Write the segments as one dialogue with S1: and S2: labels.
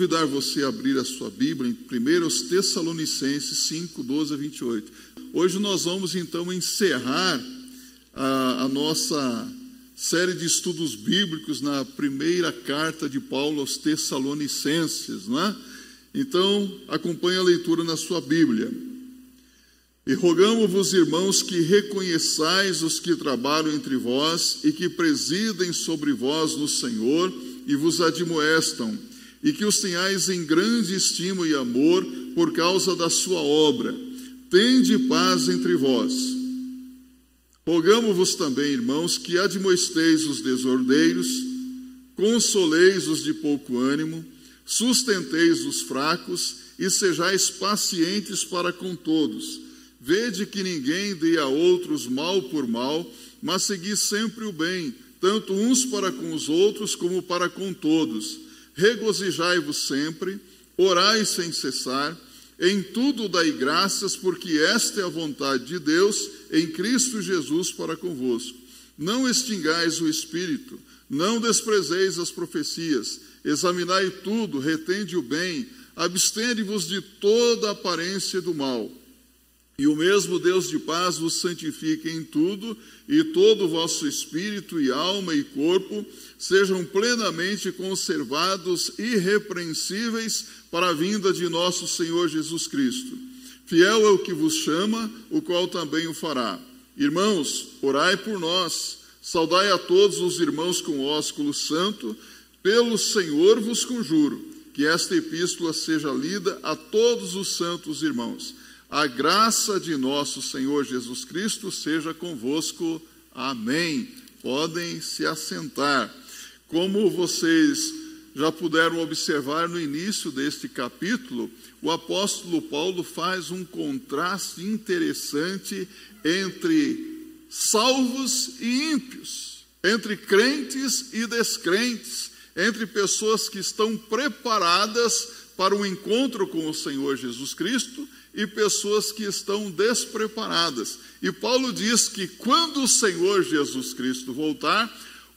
S1: convidar você a abrir a sua Bíblia em 1 Tessalonicenses 5, 12 a 28. Hoje nós vamos então encerrar a, a nossa série de estudos bíblicos na primeira carta de Paulo aos Tessalonicenses, né? Então, acompanhe a leitura na sua Bíblia. E rogamos-vos, irmãos, que reconheçais os que trabalham entre vós e que presidem sobre vós no Senhor e vos admoestam, e que os tenhais em grande estima e amor por causa da sua obra. Tende paz entre vós. Rogamos-vos também, irmãos, que admoesteis os desordeiros, consoleis os de pouco ânimo, sustenteis os fracos e sejais pacientes para com todos. Vede que ninguém dê a outros mal por mal, mas segui sempre o bem tanto uns para com os outros como para com todos. Regozijai-vos sempre, orai sem cessar, em tudo dai graças, porque esta é a vontade de Deus em Cristo Jesus para convosco. Não extingais o espírito, não desprezeis as profecias, examinai tudo, retende o bem, abstende-vos de toda aparência do mal e o mesmo Deus de paz vos santifique em tudo, e todo o vosso espírito e alma e corpo sejam plenamente conservados irrepreensíveis para a vinda de nosso Senhor Jesus Cristo. Fiel é o que vos chama, o qual também o fará. Irmãos, orai por nós, saudai a todos os irmãos com ósculo santo, pelo Senhor vos conjuro, que esta epístola seja lida a todos os santos irmãos. A graça de nosso Senhor Jesus Cristo seja convosco. Amém. Podem se assentar. Como vocês já puderam observar no início deste capítulo, o apóstolo Paulo faz um contraste interessante entre salvos e ímpios, entre crentes e descrentes, entre pessoas que estão preparadas para o encontro com o Senhor Jesus Cristo e pessoas que estão despreparadas. E Paulo diz que quando o Senhor Jesus Cristo voltar,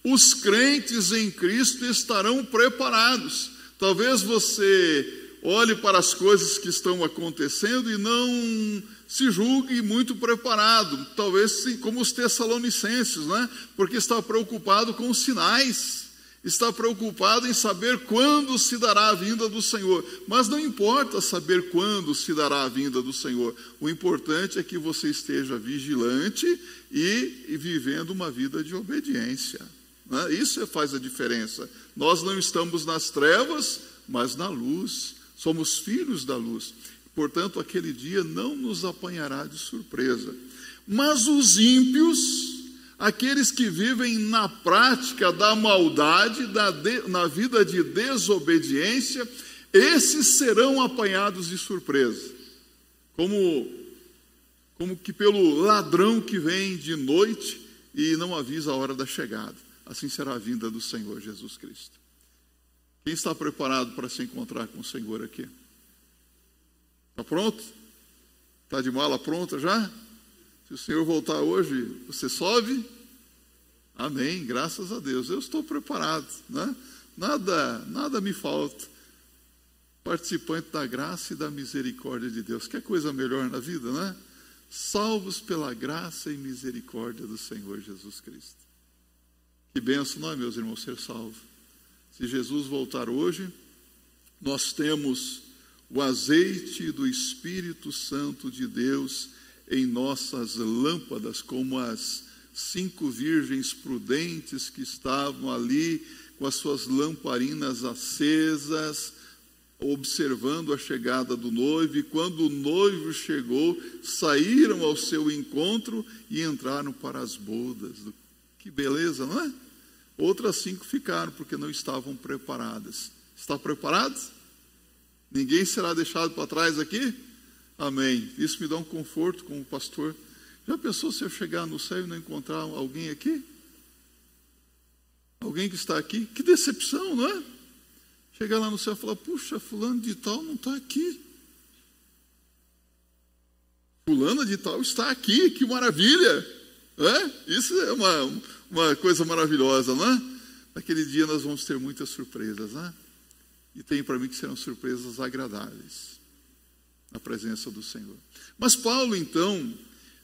S1: os crentes em Cristo estarão preparados. Talvez você olhe para as coisas que estão acontecendo e não se julgue muito preparado, talvez como os tessalonicenses, né? porque está preocupado com os sinais está preocupado em saber quando se dará a vinda do Senhor. Mas não importa saber quando se dará a vinda do Senhor. O importante é que você esteja vigilante e, e vivendo uma vida de obediência. Né? Isso faz a diferença. Nós não estamos nas trevas, mas na luz. Somos filhos da luz. Portanto, aquele dia não nos apanhará de surpresa. Mas os ímpios aqueles que vivem na prática da maldade, da de, na vida de desobediência, esses serão apanhados de surpresa, como, como que pelo ladrão que vem de noite e não avisa a hora da chegada. Assim será a vinda do Senhor Jesus Cristo. Quem está preparado para se encontrar com o Senhor aqui? Está pronto? Está de mala pronta já? Se o Senhor voltar hoje, você sobe? Amém, graças a Deus. Eu estou preparado, né? Nada, nada me falta. Participante da graça e da misericórdia de Deus. Que coisa melhor na vida, né? Salvos pela graça e misericórdia do Senhor Jesus Cristo. Que benção, não é, meus irmãos, ser salvo. Se Jesus voltar hoje, nós temos o azeite do Espírito Santo de Deus em nossas lâmpadas, como as cinco virgens prudentes que estavam ali com as suas lamparinas acesas, observando a chegada do noivo, e quando o noivo chegou, saíram ao seu encontro e entraram para as bodas. Que beleza, não é? Outras cinco ficaram porque não estavam preparadas. Está preparados? Ninguém será deixado para trás aqui? Amém. Isso me dá um conforto como pastor. Já pensou se eu chegar no céu e não encontrar alguém aqui? Alguém que está aqui? Que decepção, não é? Chegar lá no céu e falar: puxa, fulano de tal não está aqui. Fulana de tal está aqui, que maravilha! É? Isso é uma, uma coisa maravilhosa, não é? Naquele dia nós vamos ter muitas surpresas, né? E tenho para mim que serão surpresas agradáveis na presença do Senhor. Mas Paulo, então,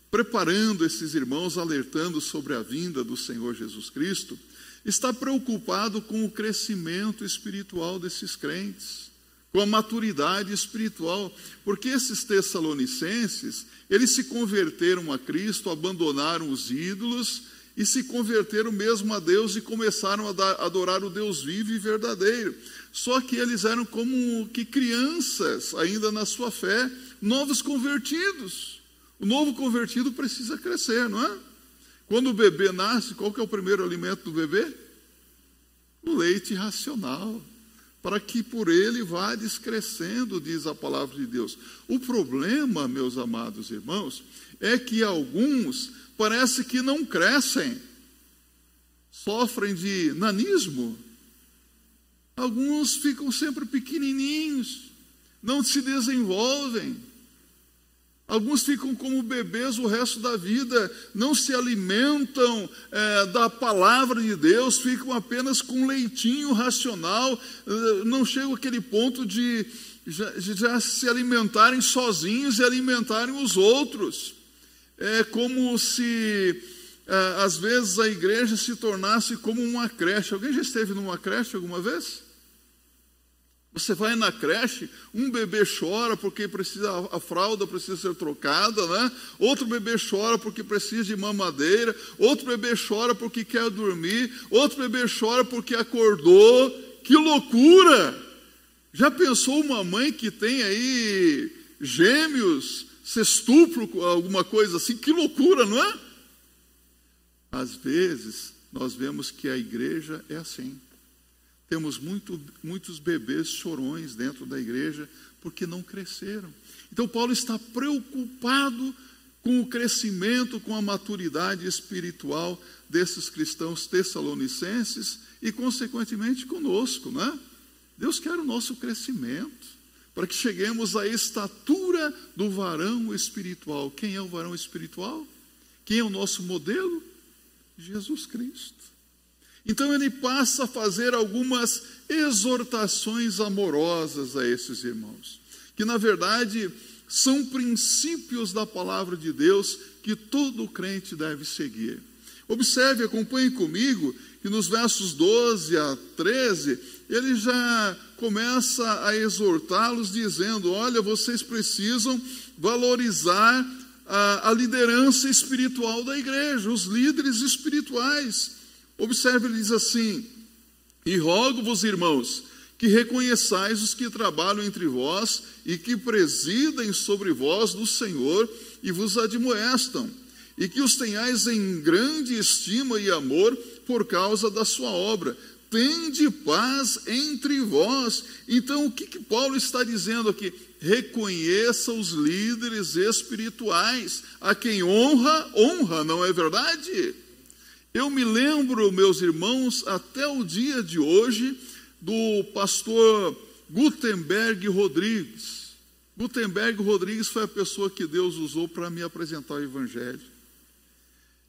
S1: preparando esses irmãos, alertando sobre a vinda do Senhor Jesus Cristo, está preocupado com o crescimento espiritual desses crentes, com a maturidade espiritual, porque esses tessalonicenses, eles se converteram a Cristo, abandonaram os ídolos e se converteram mesmo a Deus e começaram a adorar o Deus vivo e verdadeiro. Só que eles eram como que crianças ainda na sua fé, novos convertidos. O novo convertido precisa crescer, não é? Quando o bebê nasce, qual que é o primeiro alimento do bebê? O leite racional, para que por ele vá descrescendo, diz a palavra de Deus. O problema, meus amados irmãos, é que alguns parece que não crescem, sofrem de nanismo. Alguns ficam sempre pequenininhos, não se desenvolvem. Alguns ficam como bebês o resto da vida, não se alimentam é, da palavra de Deus, ficam apenas com leitinho racional, é, não chegam àquele ponto de já, já se alimentarem sozinhos e alimentarem os outros. É como se é, às vezes a igreja se tornasse como uma creche. Alguém já esteve numa creche alguma vez? Você vai na creche, um bebê chora porque precisa a fralda precisa ser trocada, né? Outro bebê chora porque precisa de mamadeira, outro bebê chora porque quer dormir, outro bebê chora porque acordou. Que loucura! Já pensou uma mãe que tem aí gêmeos, sextuplo, alguma coisa assim? Que loucura, não é? Às vezes nós vemos que a igreja é assim. Temos muito, muitos bebês chorões dentro da igreja porque não cresceram. Então, Paulo está preocupado com o crescimento, com a maturidade espiritual desses cristãos tessalonicenses e, consequentemente, conosco, né? Deus quer o nosso crescimento para que cheguemos à estatura do varão espiritual. Quem é o varão espiritual? Quem é o nosso modelo? Jesus Cristo. Então ele passa a fazer algumas exortações amorosas a esses irmãos, que na verdade são princípios da palavra de Deus que todo crente deve seguir. Observe, acompanhe comigo, que nos versos 12 a 13, ele já começa a exortá-los, dizendo: Olha, vocês precisam valorizar a, a liderança espiritual da igreja, os líderes espirituais. Observe, ele diz assim: E rogo-vos, irmãos, que reconheçais os que trabalham entre vós e que presidem sobre vós do Senhor e vos admoestam, e que os tenhais em grande estima e amor por causa da sua obra. Tende paz entre vós. Então, o que, que Paulo está dizendo aqui? Reconheça os líderes espirituais, a quem honra, honra, não é verdade? Eu me lembro, meus irmãos, até o dia de hoje, do pastor Gutenberg Rodrigues. Gutenberg Rodrigues foi a pessoa que Deus usou para me apresentar o Evangelho.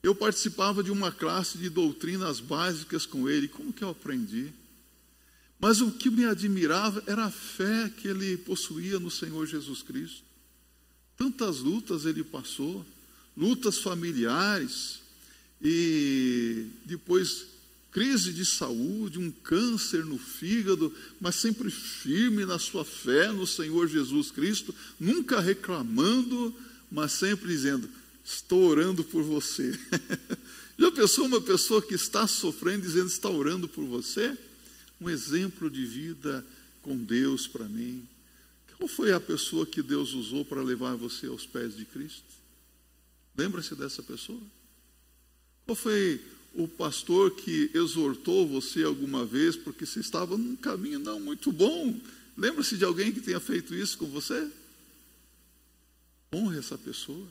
S1: Eu participava de uma classe de doutrinas básicas com ele. Como que eu aprendi? Mas o que me admirava era a fé que ele possuía no Senhor Jesus Cristo. Tantas lutas ele passou, lutas familiares, e depois crise de saúde, um câncer no fígado, mas sempre firme na sua fé no Senhor Jesus Cristo, nunca reclamando, mas sempre dizendo: Estou orando por você. Já pensou uma pessoa que está sofrendo dizendo está orando por você? Um exemplo de vida com Deus para mim. Qual foi a pessoa que Deus usou para levar você aos pés de Cristo? Lembra-se dessa pessoa? Qual foi o pastor que exortou você alguma vez porque você estava num caminho não muito bom? Lembra-se de alguém que tenha feito isso com você? Honre essa pessoa.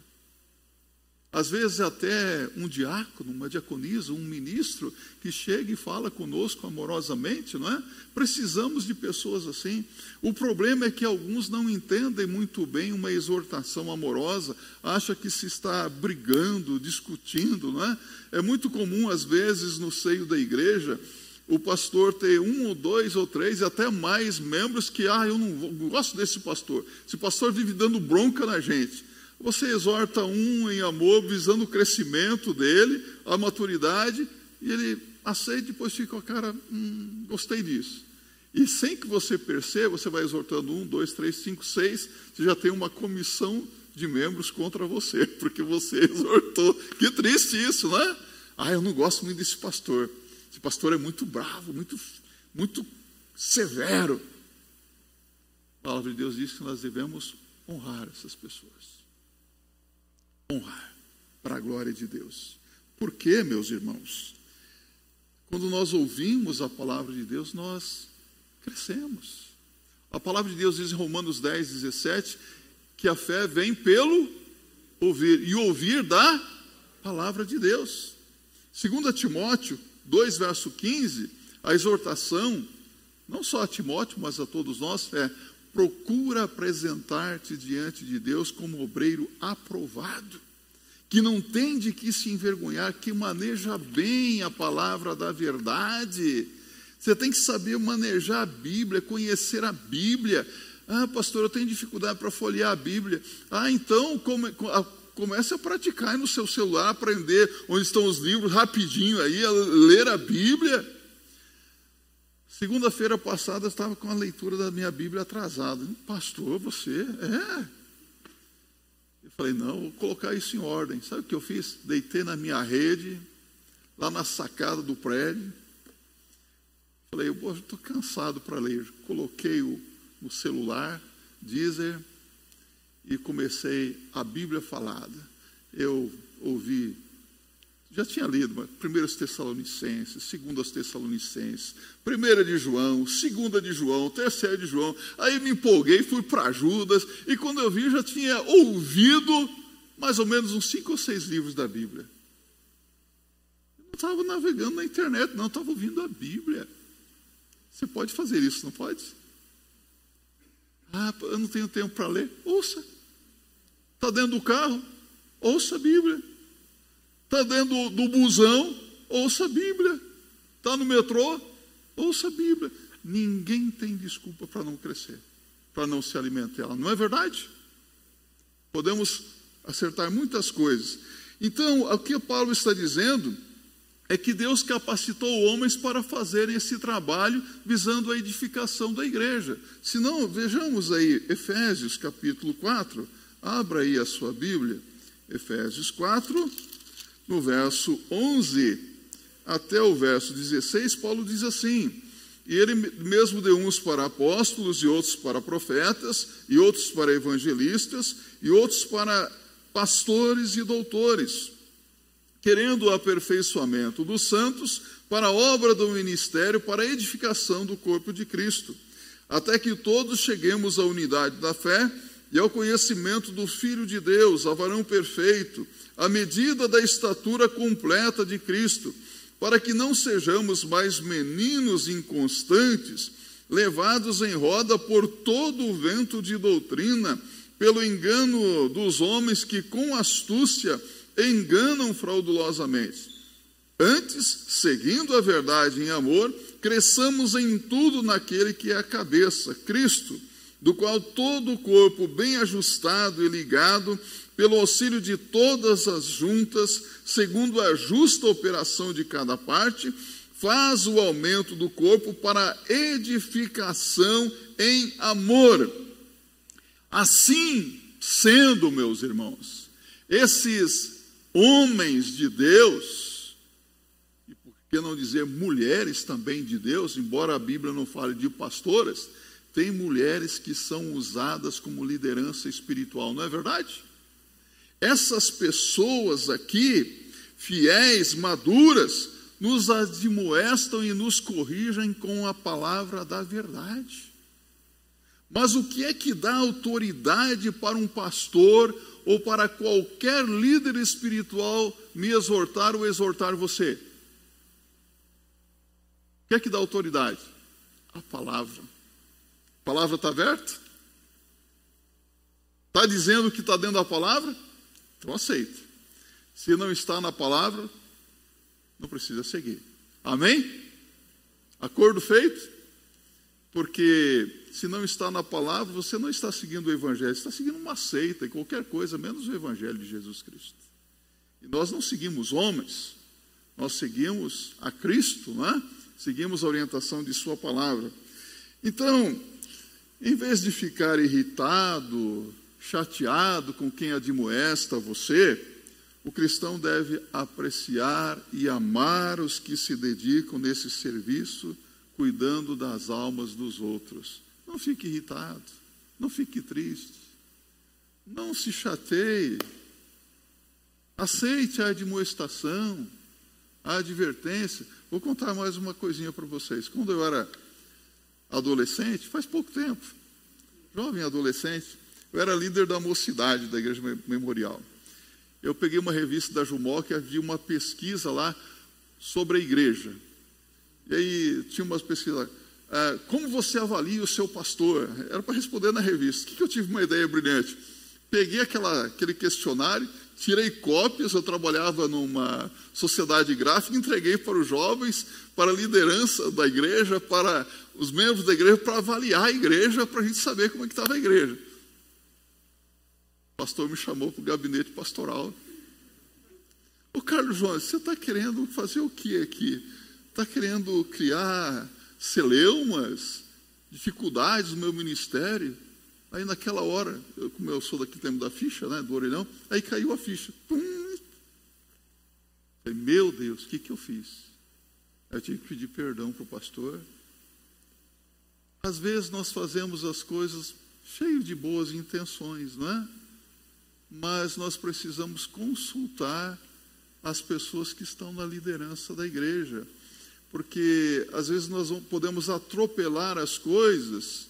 S1: Às vezes até um diácono, uma diaconisa, um ministro que chega e fala conosco amorosamente, não é? Precisamos de pessoas assim. O problema é que alguns não entendem muito bem uma exortação amorosa, acha que se está brigando, discutindo, não é? É muito comum às vezes no seio da igreja o pastor ter um ou dois ou três e até mais membros que, ah, eu não, gosto desse pastor. Esse pastor vive dando bronca na gente. Você exorta um em amor, visando o crescimento dele, a maturidade, e ele aceita e depois fica cara, hum, gostei disso. E sem que você perceba, você vai exortando um, dois, três, cinco, seis, você já tem uma comissão de membros contra você, porque você exortou. Que triste isso, né? Ah, eu não gosto muito desse pastor. Esse pastor é muito bravo, muito, muito severo. A palavra de Deus diz que nós devemos honrar essas pessoas. Honrar para a glória de Deus. Por quê, meus irmãos? Quando nós ouvimos a palavra de Deus, nós crescemos. A palavra de Deus diz em Romanos 10, 17, que a fé vem pelo ouvir, e ouvir da palavra de Deus. Segundo Timóteo 2, verso 15, a exortação, não só a Timóteo, mas a todos nós, é procura apresentar-te diante de Deus como obreiro aprovado, que não tem de que se envergonhar, que maneja bem a palavra da verdade. Você tem que saber manejar a Bíblia, conhecer a Bíblia. Ah, pastor, eu tenho dificuldade para folhear a Bíblia. Ah, então come, Comece a praticar no seu celular, aprender onde estão os livros, rapidinho aí, a ler a Bíblia. Segunda-feira passada eu estava com a leitura da minha Bíblia atrasada. Pastor, você? É. Eu falei, não, vou colocar isso em ordem. Sabe o que eu fiz? Deitei na minha rede, lá na sacada do prédio. Falei, eu estou cansado para ler. Coloquei o, o celular, Deezer, e comecei a Bíblia falada. Eu ouvi, já tinha lido, mas 1 Tessalonicenses, 2 Tessalonicenses, 1 de João, 2 de João, 3 de João. Aí me empolguei, fui para Judas, e quando eu vi, já tinha ouvido mais ou menos uns cinco ou seis livros da Bíblia. Eu não estava navegando na internet, não, estava ouvindo a Bíblia. Você pode fazer isso, não pode? Ah, eu não tenho tempo para ler. Ouça. Está dentro do carro? Ouça a Bíblia. Está dentro do, busão? Ouça a Bíblia. Está no metrô? Ouça a Bíblia. Ninguém tem desculpa para não crescer, para não se alimentar. Não é verdade? Podemos acertar muitas coisas. Então, o que Paulo está dizendo é que Deus capacitou homens para fazerem esse trabalho visando a edificação da igreja. Se não, vejamos aí Efésios capítulo 4, Abra aí a sua Bíblia, Efésios 4, no verso 11 até o verso 16, Paulo diz assim: E ele mesmo deu uns para apóstolos, e outros para profetas, e outros para evangelistas, e outros para pastores e doutores, querendo o aperfeiçoamento dos santos para a obra do ministério, para a edificação do corpo de Cristo, até que todos cheguemos à unidade da fé e ao conhecimento do Filho de Deus, a varão perfeito, à medida da estatura completa de Cristo, para que não sejamos mais meninos inconstantes, levados em roda por todo o vento de doutrina, pelo engano dos homens que com astúcia enganam fraudulosamente. Antes, seguindo a verdade em amor, cresçamos em tudo naquele que é a cabeça, Cristo do qual todo o corpo, bem ajustado e ligado, pelo auxílio de todas as juntas, segundo a justa operação de cada parte, faz o aumento do corpo para edificação em amor. Assim sendo, meus irmãos, esses homens de Deus, e por que não dizer mulheres também de Deus, embora a Bíblia não fale de pastoras, tem mulheres que são usadas como liderança espiritual, não é verdade? Essas pessoas aqui, fiéis, maduras, nos admoestam e nos corrigem com a palavra da verdade. Mas o que é que dá autoridade para um pastor ou para qualquer líder espiritual me exortar ou exortar você? O que é que dá autoridade? A palavra. Palavra está aberta? Está dizendo que está dentro da palavra? Então aceita. Se não está na palavra, não precisa seguir. Amém? Acordo feito? Porque se não está na palavra, você não está seguindo o Evangelho, você está seguindo uma seita e qualquer coisa, menos o Evangelho de Jesus Cristo. E nós não seguimos homens, nós seguimos a Cristo, não é? seguimos a orientação de Sua palavra. Então, em vez de ficar irritado, chateado com quem admoesta você, o cristão deve apreciar e amar os que se dedicam nesse serviço, cuidando das almas dos outros. Não fique irritado, não fique triste, não se chateie. Aceite a admoestação, a advertência. Vou contar mais uma coisinha para vocês. Quando eu era adolescente, faz pouco tempo, jovem adolescente, eu era líder da mocidade da Igreja Memorial. Eu peguei uma revista da Jumoc e havia uma pesquisa lá sobre a igreja. E aí tinha umas pesquisas ah, como você avalia o seu pastor? Era para responder na revista. O que, que eu tive uma ideia brilhante? Peguei aquela, aquele questionário, tirei cópias, eu trabalhava numa sociedade gráfica, entreguei para os jovens, para a liderança da igreja, para os membros da igreja, para avaliar a igreja, para a gente saber como é que estava a igreja. O pastor me chamou para o gabinete pastoral. O Carlos João, você está querendo fazer o que aqui? Está querendo criar celeumas, dificuldades no meu ministério. Aí naquela hora, eu, como eu sou daqui tempo da ficha, né, do orelhão, aí caiu a ficha. Pum! Falei, meu Deus, o que, que eu fiz? Eu tive que pedir perdão para o pastor. Às vezes nós fazemos as coisas cheios de boas intenções, não é? Mas nós precisamos consultar as pessoas que estão na liderança da igreja porque às vezes nós podemos atropelar as coisas,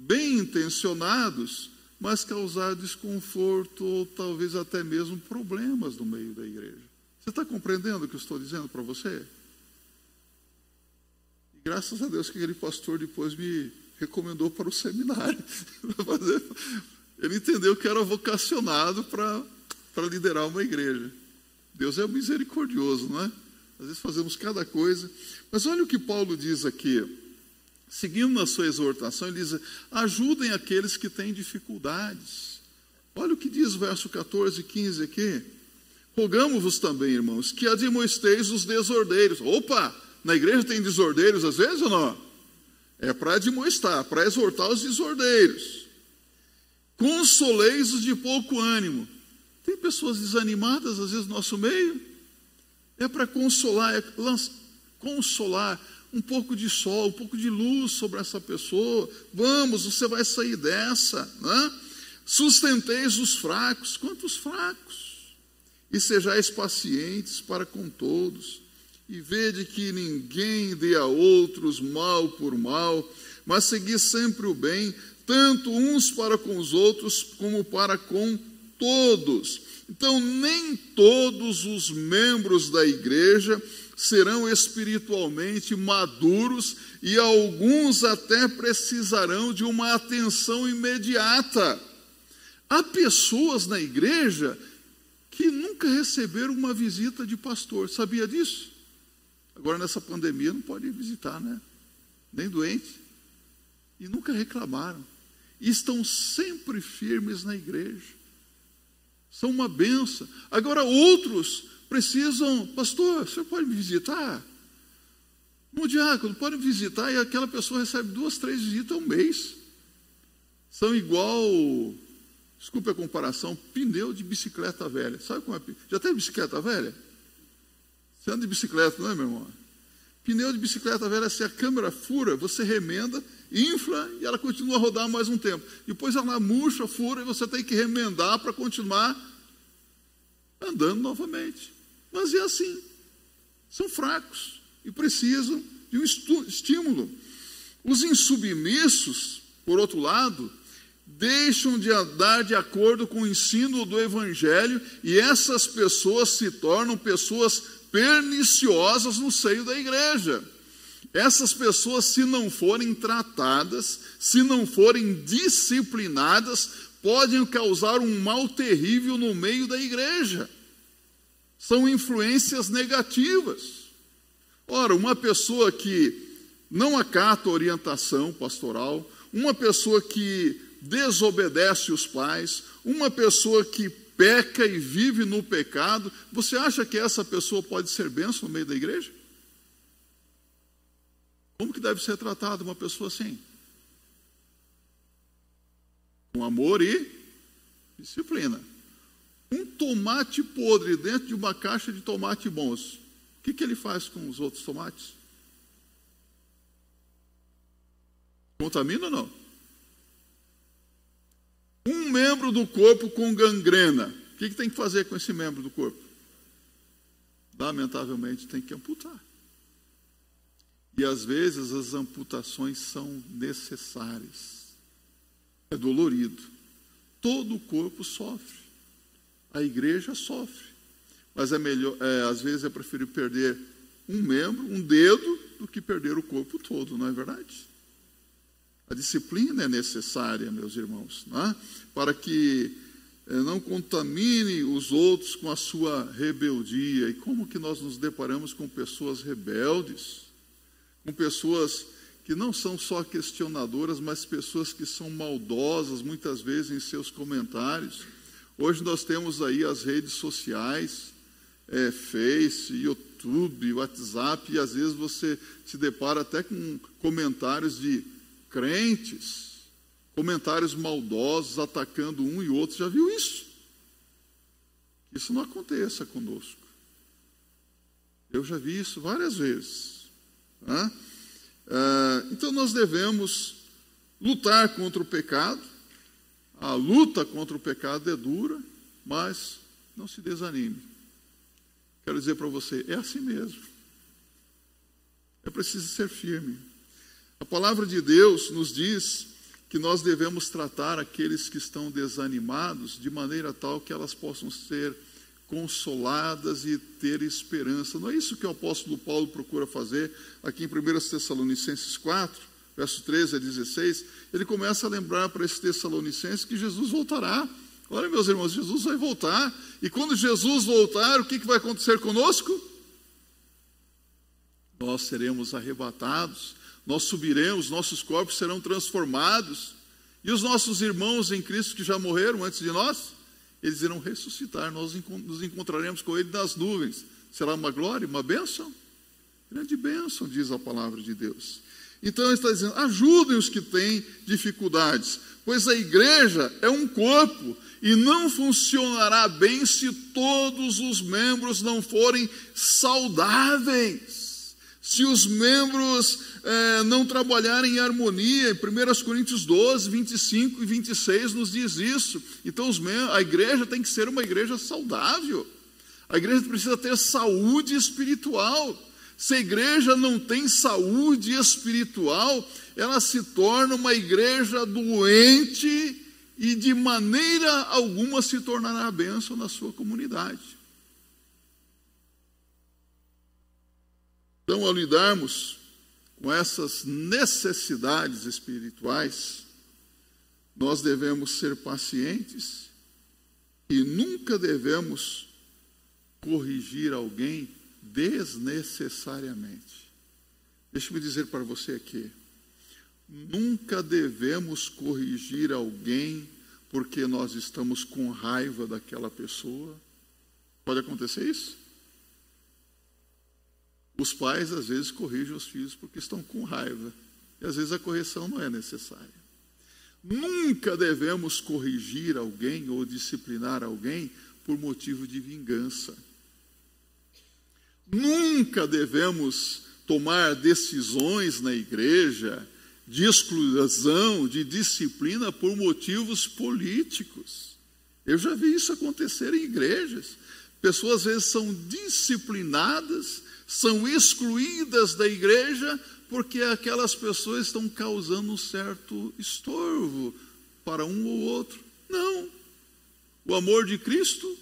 S1: bem intencionados, mas causar desconforto ou talvez até mesmo problemas no meio da igreja. Você está compreendendo o que eu estou dizendo para você? E graças a Deus que aquele pastor depois me recomendou para o seminário. Ele entendeu que era vocacionado para, para liderar uma igreja. Deus é misericordioso, não é? Às vezes fazemos cada coisa. Mas olha o que Paulo diz aqui. Seguindo na sua exortação, ele diz: ajudem aqueles que têm dificuldades. Olha o que diz o verso 14 e 15 aqui. Rogamos-vos também, irmãos, que admoesteis os desordeiros. Opa, na igreja tem desordeiros às vezes ou não? É para admoestar, para exortar os desordeiros. Consoleis os de pouco ânimo. Tem pessoas desanimadas às vezes no nosso meio é para consolar, é consolar um pouco de sol, um pouco de luz sobre essa pessoa. Vamos, você vai sair dessa. Né? Sustenteis os fracos. Quantos fracos? E sejais pacientes para com todos. E vede que ninguém dê a outros mal por mal, mas segui sempre o bem, tanto uns para com os outros, como para com todos. Então, nem todos os membros da igreja serão espiritualmente maduros e alguns até precisarão de uma atenção imediata. Há pessoas na igreja que nunca receberam uma visita de pastor, sabia disso? Agora, nessa pandemia, não pode visitar, né? Nem doente. E nunca reclamaram. E estão sempre firmes na igreja são uma benção. Agora, outros precisam, pastor, você pode me visitar? No diácono, pode me visitar e aquela pessoa recebe duas, três visitas ao mês. São igual, desculpe a comparação, pneu de bicicleta velha. Sabe como é? Já tem bicicleta velha? Você anda de bicicleta, não é, meu irmão? Pneu de bicicleta velha, se a câmera fura, você remenda, infla e ela continua a rodar mais um tempo. Depois ela murcha, fura e você tem que remendar para continuar andando novamente. Mas é assim. São fracos e precisam de um estímulo. Os insubmissos, por outro lado, deixam de andar de acordo com o ensino do Evangelho e essas pessoas se tornam pessoas perniciosas no seio da igreja. Essas pessoas, se não forem tratadas, se não forem disciplinadas, podem causar um mal terrível no meio da igreja. São influências negativas. Ora, uma pessoa que não acata a orientação pastoral, uma pessoa que desobedece os pais, uma pessoa que peca e vive no pecado, você acha que essa pessoa pode ser benção no meio da igreja? Como que deve ser tratada uma pessoa assim? Com amor e disciplina. Um tomate podre dentro de uma caixa de tomate bons. O que, que ele faz com os outros tomates? Contamina ou não? Um membro do corpo com gangrena. O que, que tem que fazer com esse membro do corpo? Lamentavelmente tem que amputar. E às vezes as amputações são necessárias. É dolorido. Todo o corpo sofre. A igreja sofre. Mas é melhor, é, às vezes é preferir perder um membro, um dedo, do que perder o corpo todo, não é verdade? A disciplina é necessária, meus irmãos, é? para que é, não contamine os outros com a sua rebeldia. E como que nós nos deparamos com pessoas rebeldes? Com pessoas que não são só questionadoras, mas pessoas que são maldosas, muitas vezes em seus comentários. Hoje nós temos aí as redes sociais, é, Face, YouTube, WhatsApp, e às vezes você se depara até com comentários de crentes, comentários maldosos atacando um e outro. Já viu isso? Isso não aconteça conosco. Eu já vi isso várias vezes. Né? então nós devemos lutar contra o pecado. A luta contra o pecado é dura, mas não se desanime. Quero dizer para você, é assim mesmo. É preciso ser firme. A palavra de Deus nos diz que nós devemos tratar aqueles que estão desanimados de maneira tal que elas possam ser consoladas e ter esperança. Não é isso que o apóstolo Paulo procura fazer aqui em 1 Tessalonicenses 4, verso 13 a 16? Ele começa a lembrar para esses Tessalonicenses que Jesus voltará. Olha, meus irmãos, Jesus vai voltar. E quando Jesus voltar, o que, que vai acontecer conosco? Nós seremos arrebatados, nós subiremos, nossos corpos serão transformados. E os nossos irmãos em Cristo que já morreram antes de nós, eles irão ressuscitar. Nós nos encontraremos com Ele nas nuvens. Será uma glória, uma bênção? Grande bênção, diz a palavra de Deus. Então ele está dizendo: ajudem os que têm dificuldades, pois a igreja é um corpo e não funcionará bem se todos os membros não forem saudáveis. Se os membros é, não trabalharem em harmonia, em 1 Coríntios 12, 25 e 26 nos diz isso. Então, a igreja tem que ser uma igreja saudável. A igreja precisa ter saúde espiritual. Se a igreja não tem saúde espiritual, ela se torna uma igreja doente e de maneira alguma se tornará bênção na sua comunidade. Então, ao lidarmos com essas necessidades espirituais, nós devemos ser pacientes e nunca devemos corrigir alguém desnecessariamente. Deixe-me dizer para você aqui: Nunca devemos corrigir alguém porque nós estamos com raiva daquela pessoa. Pode acontecer isso? Os pais às vezes corrigem os filhos porque estão com raiva. E às vezes a correção não é necessária. Nunca devemos corrigir alguém ou disciplinar alguém por motivo de vingança. Nunca devemos tomar decisões na igreja de exclusão, de disciplina por motivos políticos. Eu já vi isso acontecer em igrejas. Pessoas às vezes são disciplinadas, são excluídas da igreja porque aquelas pessoas estão causando um certo estorvo para um ou outro. Não. O amor de Cristo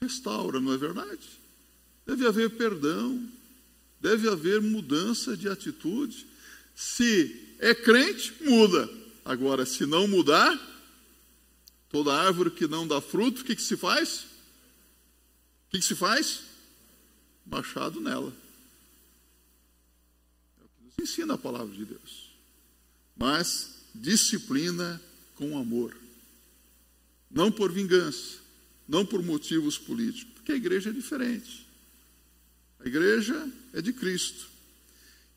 S1: restaura, não é verdade? Deve haver perdão, deve haver mudança de atitude. Se é crente, muda. Agora, se não mudar, toda árvore que não dá fruto, o que, que se faz? O que, que se faz? Machado nela. É o que nos ensina a palavra de Deus, mas disciplina com amor, não por vingança, não por motivos políticos, porque a igreja é diferente. A igreja é de Cristo.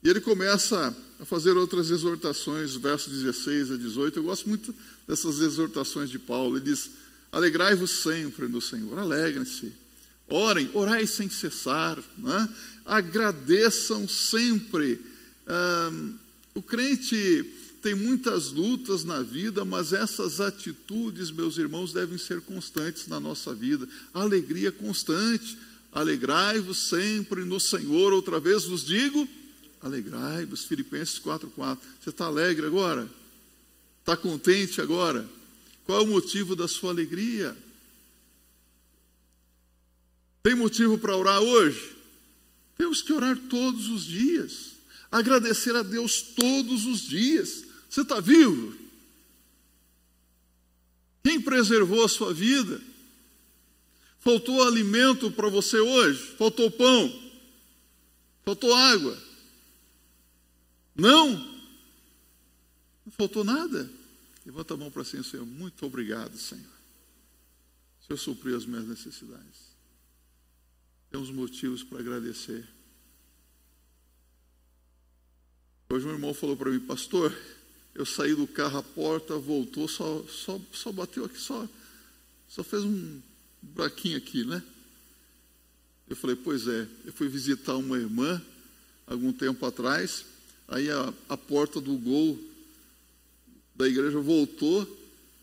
S1: E ele começa a fazer outras exortações, versos 16 a 18. Eu gosto muito dessas exortações de Paulo. Ele diz: Alegrai-vos sempre no Senhor, alegrem-se. Orem, orai sem cessar, né? agradeçam sempre. o crente tem muitas lutas na vida, mas essas atitudes, meus irmãos, devem ser constantes na nossa vida. alegria constante. Alegrai-vos sempre no Senhor. Outra vez vos digo, alegrai-vos. Filipenses 4,4. Você está alegre agora? Está contente agora? Qual é o motivo da sua alegria? Tem motivo para orar hoje? Temos que orar todos os dias, agradecer a Deus todos os dias. Você está vivo? Quem preservou a sua vida? Faltou alimento para você hoje? Faltou pão? Faltou água? Não? Não faltou nada? Levanta a mão para cima, Senhor. Muito obrigado, Senhor. O Senhor supriu as minhas necessidades. Temos motivos para agradecer. Hoje meu irmão falou para mim, pastor, eu saí do carro, a porta voltou, só, só, só bateu aqui, só, só fez um buraquinho aqui, né? Eu falei, pois é, eu fui visitar uma irmã algum tempo atrás, aí a, a porta do gol da igreja voltou,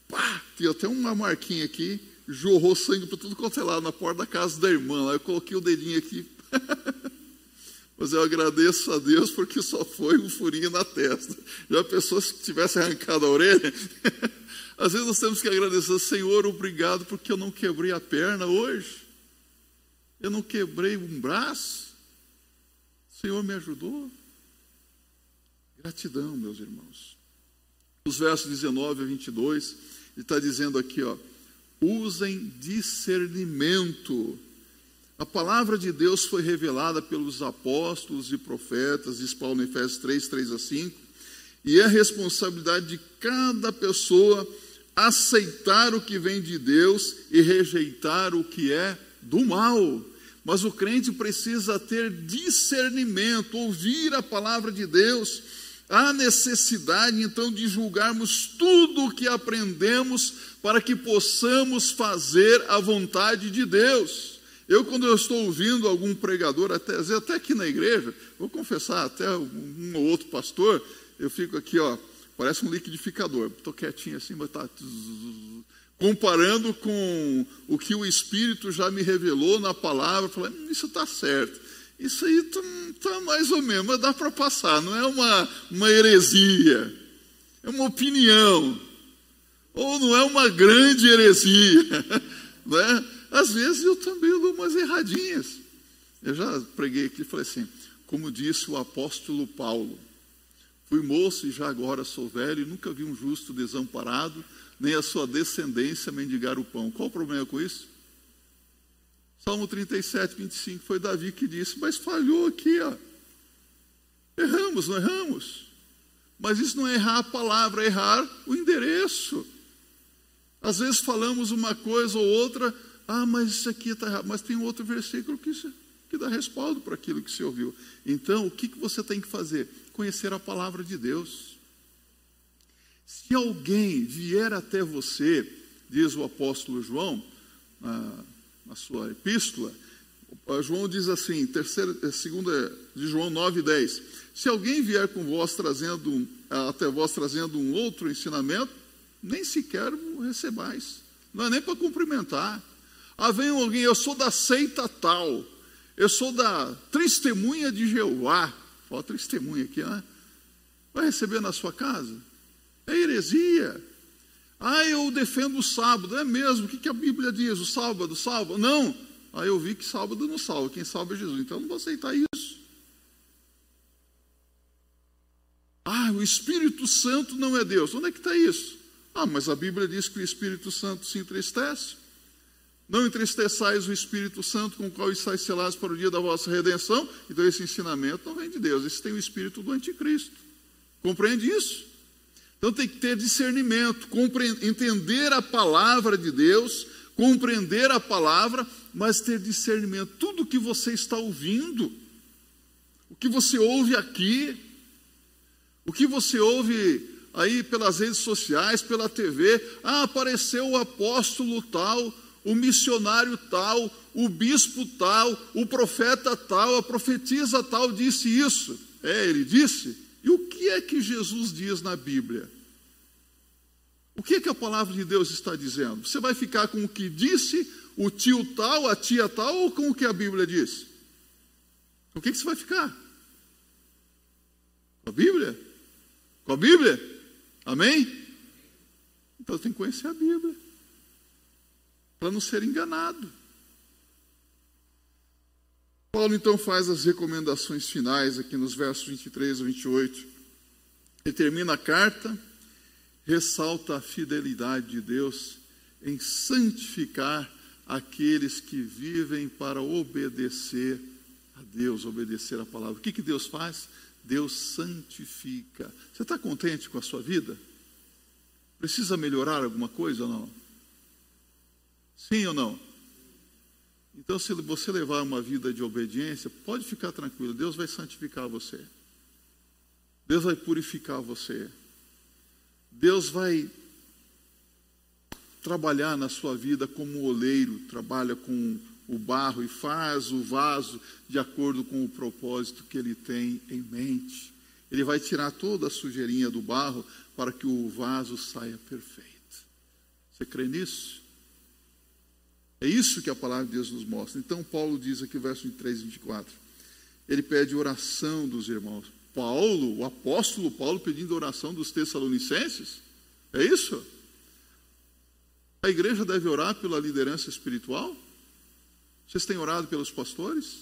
S1: pá, tinha até uma marquinha aqui, jorrou sangue para tudo quanto é lado, na porta da casa da irmã. Lá eu coloquei o dedinho aqui. Mas eu agradeço a Deus porque só foi um furinho na testa. Já pensou se tivesse arrancado a orelha? Às vezes nós temos que agradecer, Senhor, obrigado porque eu não quebrei a perna hoje. Eu não quebrei um braço. O Senhor me ajudou. Gratidão, meus irmãos. Os versos 19 a 22, ele está dizendo aqui, ó, usem discernimento. A palavra de Deus foi revelada pelos apóstolos e profetas, diz Paulo em Efésios 3, 3 a 5, e é responsabilidade de cada pessoa aceitar o que vem de Deus e rejeitar o que é do mal. Mas o crente precisa ter discernimento, ouvir a palavra de Deus. Há necessidade então de julgarmos tudo o que aprendemos para que possamos fazer a vontade de Deus. Eu, quando eu estou ouvindo algum pregador, até, até aqui na igreja, vou confessar, até um ou outro pastor, eu fico aqui, ó, parece um liquidificador. Estou quietinho assim, mas está comparando com o que o Espírito já me revelou na palavra, falando, hum, isso está certo. Isso aí está tá mais ou menos, mas dá para passar, não é uma, uma heresia, é uma opinião ou não é uma grande heresia. Né? Às vezes eu também dou umas erradinhas. Eu já preguei aqui e falei assim, como disse o apóstolo Paulo, fui moço e já agora sou velho e nunca vi um justo desamparado, nem a sua descendência mendigar o pão. Qual o problema com isso? Salmo 37, 25, foi Davi que disse, mas falhou aqui, ó. Erramos, não erramos? Mas isso não é errar a palavra, é errar o endereço. Às vezes falamos uma coisa ou outra, ah, mas isso aqui está errado. Mas tem outro versículo que, que dá respaldo para aquilo que se ouviu. Então, o que, que você tem que fazer? Conhecer a palavra de Deus. Se alguém vier até você, diz o apóstolo João, na, na sua epístola, João diz assim, terceira, eh, segunda de João 9, 10. Se alguém vier com vós trazendo, até vós trazendo um outro ensinamento, nem sequer o recebais. Não é nem para cumprimentar. Ah, vem alguém, eu sou da seita tal, eu sou da testemunha de Jeová. Fala testemunha aqui, né? Vai receber na sua casa? É heresia. Ah, eu defendo o sábado. É mesmo? O que, que a Bíblia diz? O sábado salva? Não. Ah, eu vi que sábado não salva. Quem salva é Jesus. Então eu não vou aceitar isso. Ah, o Espírito Santo não é Deus. Onde é que está isso? Ah, mas a Bíblia diz que o Espírito Santo se entristece. Não entristeçais o Espírito Santo com o qual estáis selados para o dia da vossa redenção. Então, esse ensinamento não vem de Deus, esse tem o espírito do anticristo. Compreende isso? Então, tem que ter discernimento, entender a palavra de Deus, compreender a palavra, mas ter discernimento. Tudo que você está ouvindo, o que você ouve aqui, o que você ouve aí pelas redes sociais, pela TV, ah, apareceu o apóstolo tal, o missionário tal, o bispo tal, o profeta tal, a profetisa tal disse isso. É, ele disse. E o que é que Jesus diz na Bíblia? O que é que a palavra de Deus está dizendo? Você vai ficar com o que disse o tio tal, a tia tal, ou com o que a Bíblia diz? O que, que você vai ficar? Com a Bíblia? Com a Bíblia? Amém? Então tem que conhecer a Bíblia para não ser enganado. Paulo então faz as recomendações finais aqui nos versos 23 a 28. Ele termina a carta, ressalta a fidelidade de Deus em santificar aqueles que vivem para obedecer a Deus, obedecer a palavra. O que, que Deus faz? Deus santifica. Você está contente com a sua vida? Precisa melhorar alguma coisa ou não? Sim ou não? Então, se você levar uma vida de obediência, pode ficar tranquilo, Deus vai santificar você. Deus vai purificar você. Deus vai trabalhar na sua vida como o oleiro trabalha com o barro e faz o vaso de acordo com o propósito que ele tem em mente. Ele vai tirar toda a sujeirinha do barro para que o vaso saia perfeito. Você crê nisso? É isso que a palavra de Deus nos mostra. Então, Paulo diz aqui, verso 23 e 24. Ele pede oração dos irmãos. Paulo, o apóstolo Paulo, pedindo oração dos Tessalonicenses. É isso? A igreja deve orar pela liderança espiritual? Vocês têm orado pelos pastores?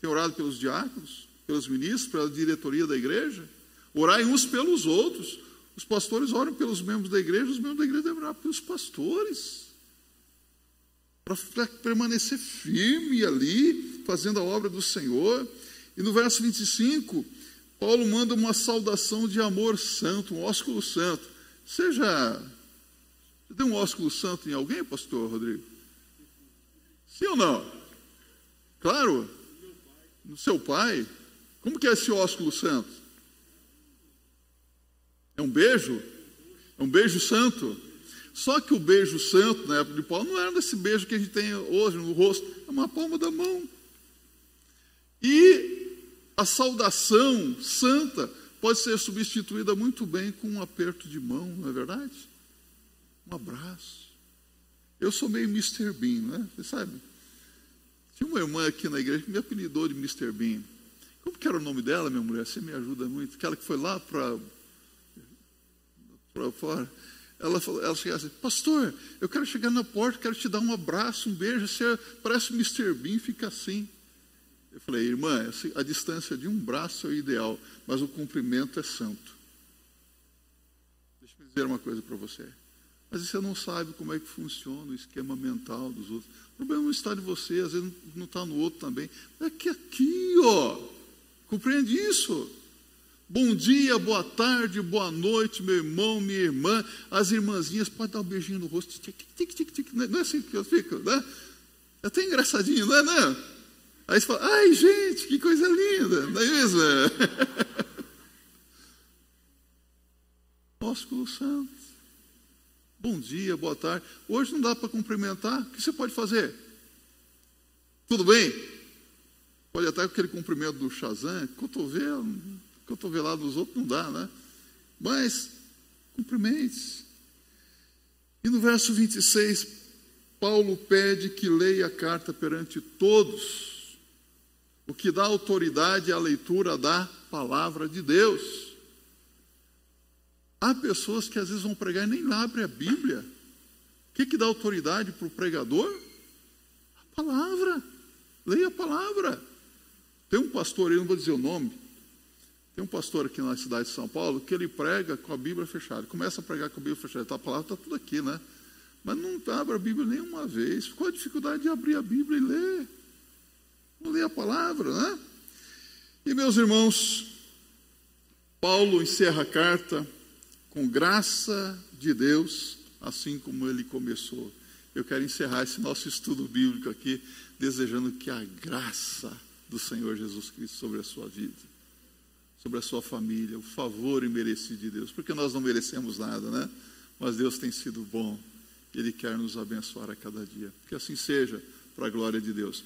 S1: Têm orado pelos diáconos? Pelos ministros? Pela diretoria da igreja? Orai uns pelos outros. Os pastores oram pelos membros da igreja, os membros da igreja devem orar pelos pastores para permanecer firme ali, fazendo a obra do Senhor. E no verso 25, Paulo manda uma saudação de amor santo, um ósculo santo. Você deu um ósculo santo em alguém, pastor Rodrigo? Sim ou não? Claro. No seu pai. Como que é esse ósculo santo? É um beijo? É um beijo santo? Só que o beijo santo na época de Paulo não era desse beijo que a gente tem hoje no rosto, é uma palma da mão. E a saudação santa pode ser substituída muito bem com um aperto de mão, não é verdade? Um abraço. Eu sou meio Mr. Bean, né? Você sabe? Tinha uma irmã aqui na igreja que me apelidou de Mr. Bean. Como que era o nome dela, minha mulher? Você me ajuda muito. Aquela que foi lá para fora ela, falou, ela chegou assim, pastor, eu quero chegar na porta, quero te dar um abraço, um beijo, você parece o Mr. Bean, fica assim. Eu falei, irmã, a distância de um braço é o ideal, mas o cumprimento é santo. Deixa eu dizer uma coisa para você. Mas você não sabe como é que funciona o esquema mental dos outros. O problema não está de você, às vezes não está no outro também. É que aqui, ó, compreende isso? Bom dia, boa tarde, boa noite, meu irmão, minha irmã. As irmãzinhas podem dar um beijinho no rosto. Tic, tic, tic, tic, Não é assim que eu fico, né? É até engraçadinho, não é? Não? Aí você fala, ai gente, que coisa linda, não é isso? Ósculo Santo. Bom dia, boa tarde. Hoje não dá para cumprimentar. O que você pode fazer? Tudo bem? Pode até aquele cumprimento do Shazam, cotovelo cotovelado dos outros não dá, né? Mas cumprimente. E no verso 26, Paulo pede que leia a carta perante todos, o que dá autoridade à leitura da palavra de Deus. Há pessoas que às vezes vão pregar e nem abrem a Bíblia. O que, que dá autoridade para o pregador? A palavra. Leia a palavra. Tem um pastor, eu não vou dizer o nome, tem um pastor aqui na cidade de São Paulo que ele prega com a Bíblia fechada. Começa a pregar com a Bíblia fechada. Então, a palavra está tudo aqui, né? mas não abre a Bíblia nenhuma vez. Qual a dificuldade de abrir a Bíblia e ler? Não ler a palavra, né? E meus irmãos, Paulo encerra a carta com graça de Deus, assim como ele começou. Eu quero encerrar esse nosso estudo bíblico aqui, desejando que a graça do Senhor Jesus Cristo sobre a sua vida, sobre a sua família, o favor imerecido de Deus, porque nós não merecemos nada, né? Mas Deus tem sido bom, Ele quer nos abençoar a cada dia. Que assim seja, para a glória de Deus.